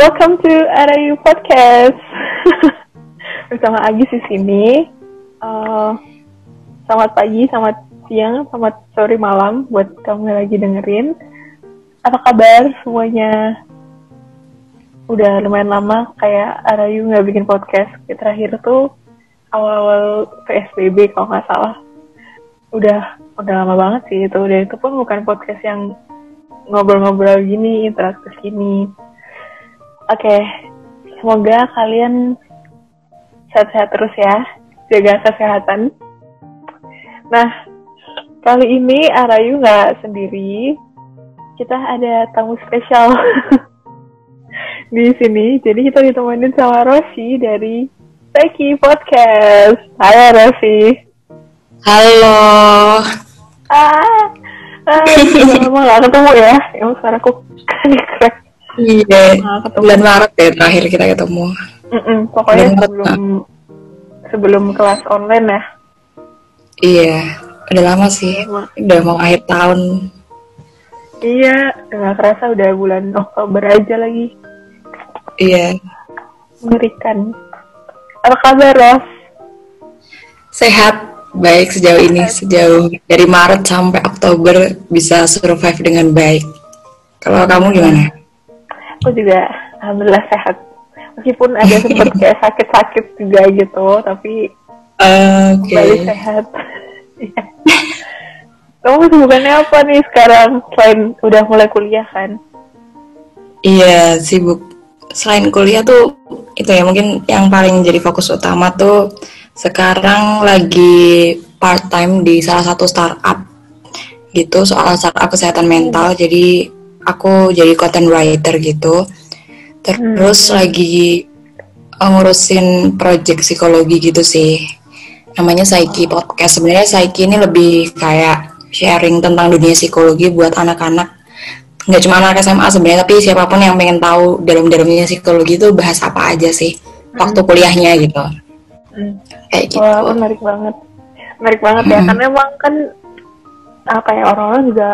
welcome to RAU Podcast. Bersama Agis di sini. Uh, selamat pagi, selamat siang, selamat sore malam buat kamu yang lagi dengerin. Apa kabar semuanya? Udah lumayan lama kayak RAU nggak bikin podcast. Terakhir tuh awal-awal PSBB kalau nggak salah. Udah udah lama banget sih itu. Dan itu pun bukan podcast yang ngobrol-ngobrol gini, interaktif gini. Oke, okay. semoga kalian sehat-sehat terus ya, jaga kesehatan. Nah, kali ini Arayu nggak sendiri, kita ada tamu spesial di sini. Jadi kita ditemenin sama Rosi dari Teki Podcast. Hai Rosi. Halo. Ah, ah lama gak ketemu ya. Emang suaraku kan crack. Iya. Nah, bulan Maret ya terakhir kita ketemu. Mm -mm, pokoknya bulan sebelum sebelum kelas online ya. Iya, udah lama sih. Udah mau akhir tahun. Iya, nggak kerasa udah bulan Oktober aja lagi. Iya. Mengerikan. Apa kabar, Ros? Sehat, baik sejauh ini. Sejauh dari Maret sampai Oktober bisa survive dengan baik. Kalau kamu gimana? Aku juga alhamdulillah sehat. Meskipun ada sempat kayak sakit-sakit juga gitu, tapi uh, okay. sehat. Kamu kesibukannya apa nih sekarang selain udah mulai kuliah kan? Iya, sibuk. Selain kuliah tuh itu ya mungkin yang paling jadi fokus utama tuh sekarang lagi part time di salah satu startup gitu soal startup kesehatan mental. Jadi aku jadi content writer gitu. Terus hmm. lagi ngurusin project psikologi gitu sih. Namanya Saiki Podcast. Sebenarnya Saiki ini lebih kayak sharing tentang dunia psikologi buat anak-anak nggak cuma anak SMA sebenarnya tapi siapa pun yang pengen tahu dalam-dalamnya psikologi itu bahas apa aja sih waktu kuliahnya gitu hmm. kayak gitu Wah, menarik banget menarik banget ya karena emang kan apa ya orang-orang juga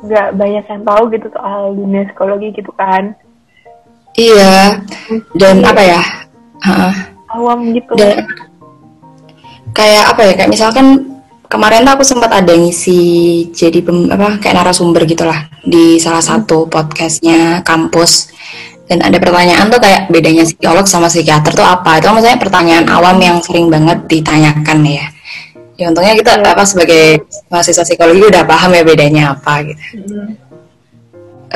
nggak banyak yang tahu gitu soal dunia psikologi gitu kan. Iya. Dan apa ya? Uh, awam gitu. Dan, kayak apa ya? Kayak misalkan kemarin tuh aku sempat ada ngisi jadi pem, apa kayak narasumber gitulah di salah satu podcastnya kampus. Dan ada pertanyaan tuh kayak bedanya psikolog sama psikiater tuh apa? Itu maksudnya pertanyaan awam yang sering banget ditanyakan ya ya untungnya kita ya. apa sebagai mahasiswa psikologi udah paham ya bedanya apa gitu hmm.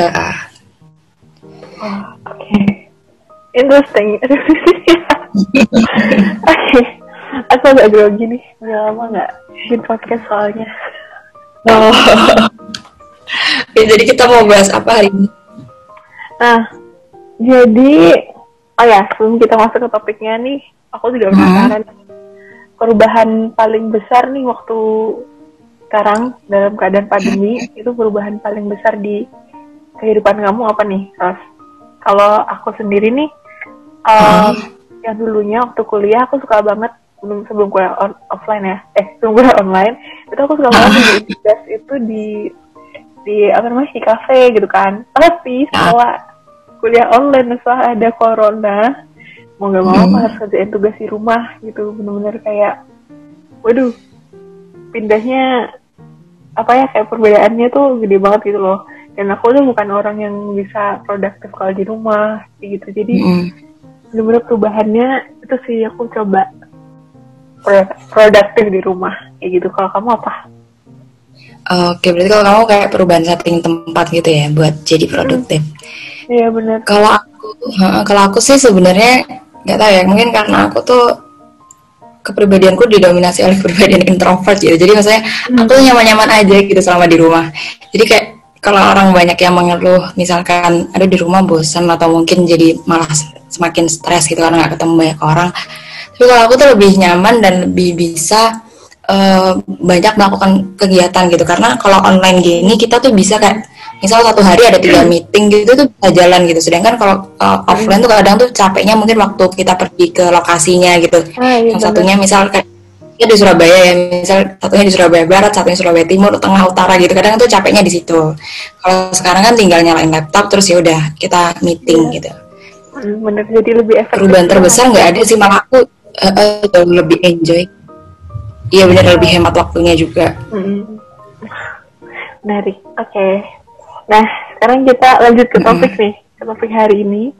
uh, oh, oke okay. interesting oke okay aku agak grogi nih udah lama nggak bikin podcast soalnya oh ya, jadi kita mau bahas apa hari ini nah jadi oh ya sebelum kita masuk ke topiknya nih aku juga hmm. penasaran hmm. Perubahan paling besar nih waktu sekarang dalam keadaan pandemi itu perubahan paling besar di kehidupan kamu apa nih Ros? Kalau aku sendiri nih um, hmm. yang dulunya waktu kuliah aku suka banget sebelum sebelum kuliah on, offline ya eh sebelum kuliah online itu aku suka banget di tugas itu di di apa namanya di kafe gitu kan tapi setelah kuliah online setelah ada corona mau gak mau hmm. harus kerjain tugas di rumah gitu bener-bener kayak waduh pindahnya apa ya kayak perbedaannya tuh gede banget gitu loh dan aku tuh bukan orang yang bisa produktif kalau di rumah gitu jadi mm. bener-bener perubahannya itu sih aku coba produktif di rumah kayak gitu kalau kamu apa Oke, berarti kalau kamu kayak perubahan setting tempat gitu ya buat jadi produktif. Iya hmm. benar. Kalau aku, kalau aku sih sebenarnya nggak tahu ya, mungkin karena aku tuh kepribadianku didominasi oleh kepribadian introvert gitu. Jadi maksudnya hmm. aku nyaman-nyaman aja gitu selama di rumah. Jadi kayak kalau orang banyak yang mengeluh, misalkan ada di rumah bosan atau mungkin jadi malah semakin stres gitu karena nggak ketemu banyak orang tapi kalau aku tuh lebih nyaman dan lebih bisa uh, banyak melakukan kegiatan gitu. Karena kalau online gini kita tuh bisa kayak misal satu hari ada tiga meeting gitu tuh bisa jalan gitu. Sedangkan kalau uh, offline tuh kadang tuh capeknya mungkin waktu kita pergi ke lokasinya gitu. Ah, iya, yang satunya misal kayak ya di Surabaya ya misal satunya di Surabaya Barat satunya Surabaya Timur Tengah Utara gitu. Kadang tuh capeknya di situ. Kalau sekarang kan tinggal nyalain laptop terus ya udah kita meeting Iya. gitu. Hmm, bener jadi lebih efektif perubahan terbesar nggak ada sih malah aku eh, eh, jauh lebih enjoy iya benar lebih hemat waktunya juga Mm-mm. Menarik. Oke. Nah, sekarang kita lanjut ke topik nih, ke topik hari ini.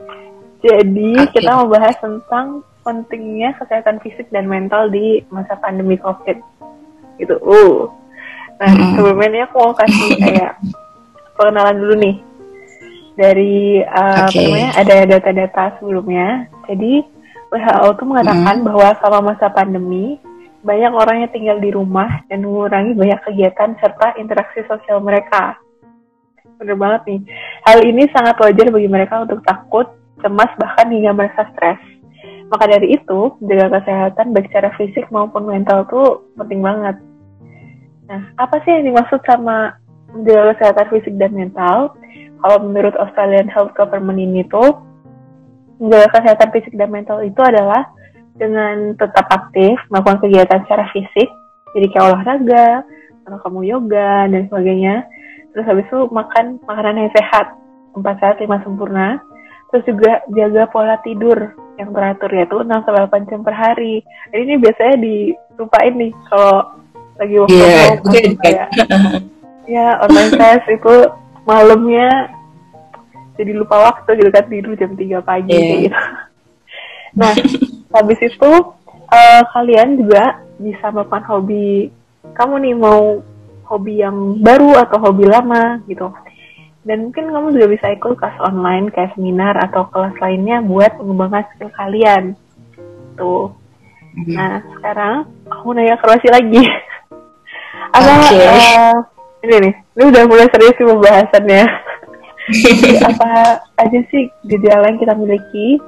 Jadi, Oke. kita mau bahas tentang pentingnya kesehatan fisik dan mental di masa pandemi COVID. Gitu. Uh. Nah, Mm-mm. sebelumnya ini aku mau kasih kayak pengenalan dulu nih. Dari uh, apa Oke. namanya? Ada data-data sebelumnya. Jadi, WHO tuh mengatakan bahwa selama masa pandemi banyak orang yang tinggal di rumah dan mengurangi banyak kegiatan serta interaksi sosial mereka. Bener banget nih. Hal ini sangat wajar bagi mereka untuk takut, cemas, bahkan hingga merasa stres. Maka dari itu, menjaga kesehatan baik secara fisik maupun mental tuh penting banget. Nah, apa sih yang dimaksud sama menjaga kesehatan fisik dan mental? Kalau menurut Australian Health Government ini tuh, menjaga kesehatan fisik dan mental itu adalah dengan tetap aktif melakukan kegiatan secara fisik jadi kayak olahraga atau kamu yoga dan sebagainya. Terus habis itu makan makanan yang sehat empat sehat lima sempurna. Terus juga jaga pola tidur yang teratur yaitu 6 sampai 8 jam per hari. Jadi ini biasanya dilupain nih kalau lagi waktu home itu atau kayak ya online class itu malamnya jadi lupa waktu gitu kan tidur jam 3 pagi kayak gitu. Nah habis itu eh, kalian juga bisa melakukan hobi kamu nih mau hobi yang baru atau hobi lama gitu. Dan mungkin kamu juga bisa ikut kelas online kayak seminar atau kelas lainnya buat mengembangkan skill kalian. Tuh. Nah sekarang aku nanya ke Rosi lagi. Apa Oke. eh, ini nih ini udah mulai serius sih pembahasannya. Apa aja sih gejala yang kita miliki?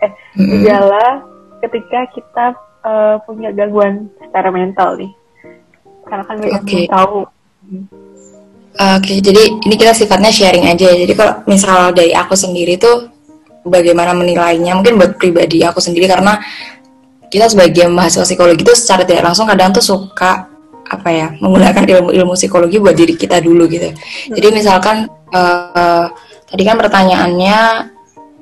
Eh Mm-mm. gejala ketika kita eh, punya gangguan secara mental nih karena kan banyak Oke. yang tahu Oke, jadi ini kita sifatnya sharing aja ya. Jadi kalau misal dari aku sendiri tuh bagaimana menilainya, mungkin buat pribadi aku sendiri karena kita sebagai mahasiswa psikologi itu secara tidak langsung kadang tuh suka apa ya menggunakan ilmu-ilmu psikologi buat diri kita dulu gitu. Jadi misalkan eh, tadi kan pertanyaannya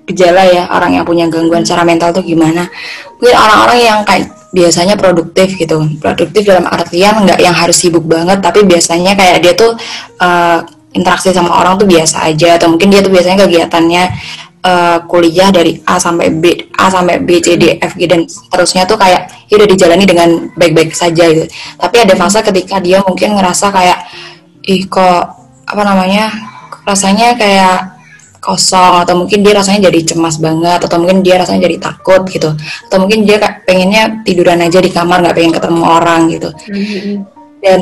gejala ya orang yang punya gangguan secara mental tuh gimana? Mungkin orang-orang yang kayak biasanya produktif gitu, produktif dalam artian nggak yang harus sibuk banget, tapi biasanya kayak dia tuh eh, interaksi sama orang tuh biasa aja, atau mungkin dia tuh biasanya kegiatannya eh, kuliah dari A sampai B, A sampai B, C, D, F, G dan seterusnya tuh kayak ya udah dijalani dengan baik-baik saja gitu. Tapi ada fase ketika dia mungkin ngerasa kayak ih kok apa namanya rasanya kayak kosong atau mungkin dia rasanya jadi cemas banget atau mungkin dia rasanya jadi takut gitu. Atau mungkin dia kayak pengennya tiduran aja di kamar nggak pengen ketemu orang gitu. Dan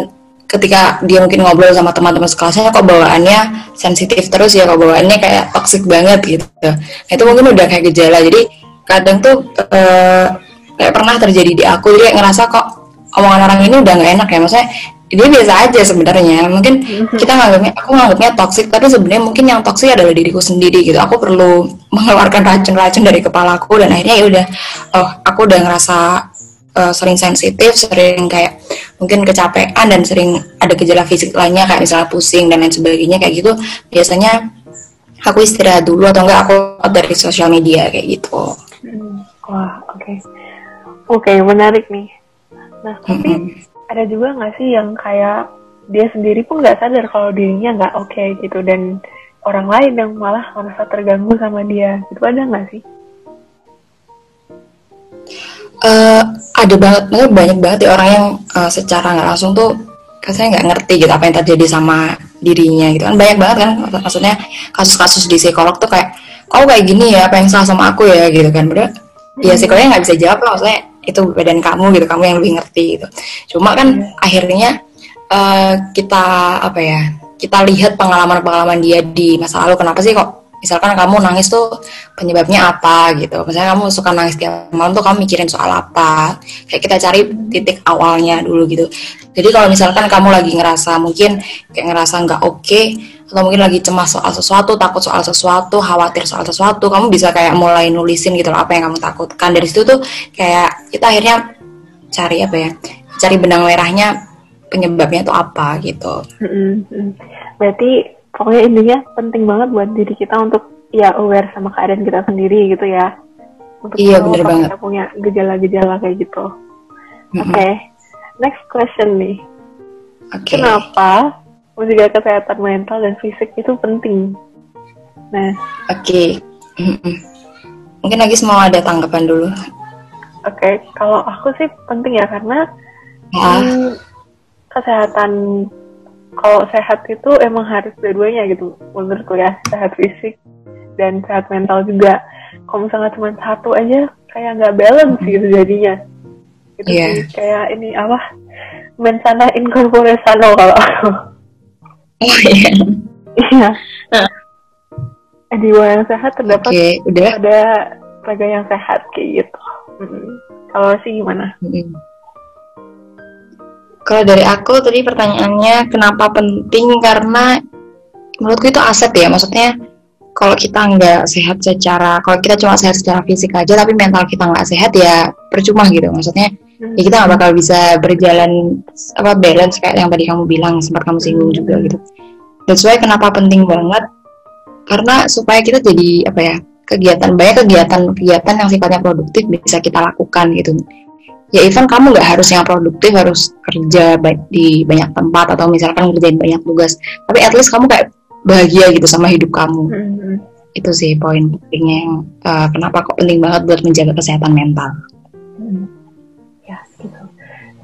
ketika dia mungkin ngobrol sama teman-teman sekelasnya kok bawaannya sensitif terus ya kok bawaannya kayak toxic banget gitu. Nah, itu mungkin udah kayak gejala. Jadi kadang tuh eh, kayak pernah terjadi di aku. Jadi kayak ngerasa kok omongan orang ini udah nggak enak ya. Maksudnya dia biasa aja sebenarnya mungkin kita nganggapnya aku nganggapnya toxic tapi sebenarnya mungkin yang toxic adalah diriku sendiri gitu aku perlu mengeluarkan racun-racun dari kepalaku dan akhirnya ya udah oh aku udah ngerasa uh, sering sensitif, sering kayak mungkin kecapean dan sering ada gejala fisik lainnya kayak misalnya pusing dan lain sebagainya kayak gitu biasanya aku istirahat dulu atau enggak aku dari sosial media kayak gitu. Hmm, Wah, oke. Oke, menarik nih. Nah, tapi Mm-mm. Ada juga nggak sih yang kayak dia sendiri pun nggak sadar kalau dirinya nggak oke gitu dan orang lain yang malah merasa terganggu sama dia. Itu ada nggak sih? Eh, ada banget, maksudnya banyak banget ya orang yang eh, secara nggak langsung tuh rasanya nggak ngerti gitu apa yang terjadi sama dirinya gitu kan banyak banget kan maksudnya kasus-kasus di psikolog tuh kayak kau kayak gini ya apa yang salah sama aku ya gitu kan bener ya psikolognya nggak bisa jawab lah maksudnya itu badan kamu gitu kamu yang lebih ngerti gitu. Cuma kan akhirnya eh, kita apa ya kita lihat pengalaman-pengalaman dia di masa lalu kenapa sih kok misalkan kamu nangis tuh penyebabnya apa gitu. Misalnya kamu suka nangis tiap malam tuh kamu mikirin soal apa. Kayak kita cari titik awalnya dulu gitu. Jadi kalau misalkan kamu lagi ngerasa mungkin kayak ngerasa nggak oke atau mungkin lagi cemas soal sesuatu takut soal sesuatu khawatir soal sesuatu kamu bisa kayak mulai nulisin gitu loh apa yang kamu takutkan dari situ tuh kayak kita akhirnya cari apa ya cari benang merahnya penyebabnya itu apa gitu. Berarti pokoknya intinya penting banget buat diri kita untuk ya aware sama keadaan kita sendiri gitu ya. Untuk Iya, bener kalau banget. kita punya gejala-gejala kayak gitu. Mm-mm. Oke, next question nih. oke Kenapa menjaga kesehatan mental dan fisik itu penting? Nah, oke. Mm-mm. mungkin lagi mau ada tanggapan dulu. Oke, kalau aku sih penting ya karena ya. hmm, kesehatan kalau sehat itu emang harus dua-duanya gitu. Menurutku ya sehat fisik dan sehat mental juga. Kalau misalnya cuma satu aja kayak nggak balance gitu jadinya. Itu Iya. sih kayak ini apa mensana incorpore sano kalau aku oh iya. Iya. Nah. jiwa yang sehat terdapat oke udah. pada raga yang sehat kayak gitu. Mm. kalau sih gimana? Mm-mm. Kalau dari aku tadi pertanyaannya kenapa penting? Karena menurutku itu aset ya. Maksudnya kalau kita nggak sehat secara kalau kita cuma sehat secara fisik aja tapi mental kita nggak sehat ya percuma gitu. Maksudnya ya kita nggak bakal bisa berjalan apa balance kayak yang tadi kamu bilang sempat kamu singgung juga gitu that's why kenapa penting banget karena supaya kita jadi apa ya kegiatan banyak kegiatan kegiatan yang sifatnya produktif bisa kita lakukan gitu ya even kamu nggak harus yang produktif harus kerja di banyak tempat atau misalkan ngerjain banyak tugas tapi at least kamu kayak bahagia gitu sama hidup kamu Mm-mm. itu sih poin pentingnya yang uh, kenapa kok penting banget buat menjaga kesehatan mental Hmm.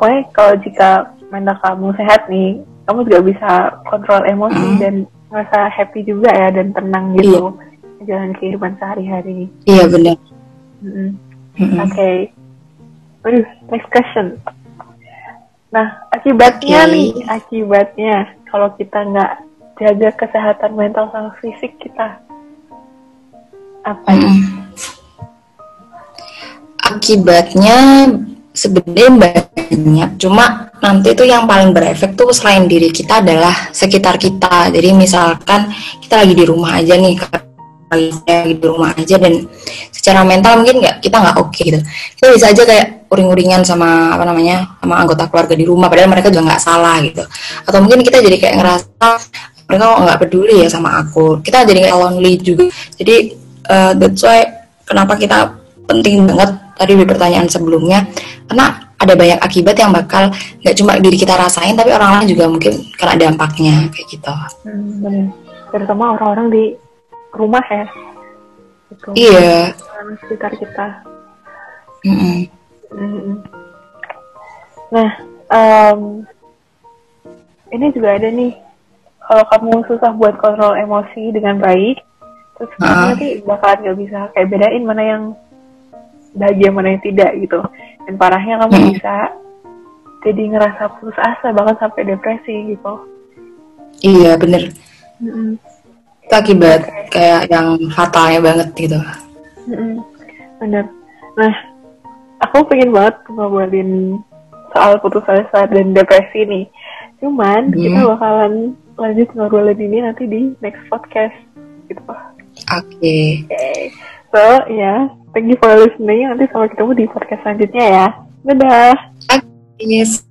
Pokoknya kalau jika mental kamu sehat nih, kamu juga bisa kontrol emosi Hmm. dan merasa happy juga ya dan tenang gitu jalan kehidupan sehari-hari. iya benar Mm-mm. Mm-mm. Oke. Waduh, next question. Nah, akibatnya Oke. nih, akibatnya kalau kita nggak jaga kesehatan mental sama fisik kita, apa? Mm-mm. akibatnya sebenarnya banyak cuma nanti itu yang paling berefek tuh selain diri kita adalah sekitar kita. Jadi misalkan kita lagi di rumah aja nih lagi di rumah aja dan secara mental mungkin nggak kita nggak oke gitu. Kita bisa aja kayak uring-uringan sama apa namanya sama anggota keluarga di rumah padahal mereka juga nggak salah gitu. Atau mungkin kita jadi kayak ngerasa mereka nggak peduli ya sama aku. Kita jadi kayak lonely juga. Jadi uh, that's why kenapa kita penting banget tadi di pertanyaan sebelumnya karena ada banyak akibat yang bakal nggak cuma diri kita rasain tapi orang lain juga mungkin kena dampaknya kayak gitu Hmm, bener. Terutama orang-orang di rumah ya. Gitu. iya Orang sekitar kita. Mm-mm. Mm-mm. Nah, em, ini juga ada nih. Kalau kamu susah buat kontrol emosi dengan baik, terus Ah. nanti bakalan nggak bisa kayak bedain mana yang bahagia mana yang tidak gitu. Dan parahnya kamu Mm. bisa jadi ngerasa putus asa bahkan sampai depresi gitu. iya bener Mm-mm. itu akibat kayak yang fatalnya banget gitu Mm-mm. Bener. Nah, aku pengen banget ngobrolin soal putus asa dan depresi nih. Cuman Hmm. kita bakalan lanjut ngobrolin ini nanti di next podcast. Gitu. Oke. oke So, ya, thank you for listening. Nanti sampai ketemu di podcast selanjutnya ya. Dadah. yes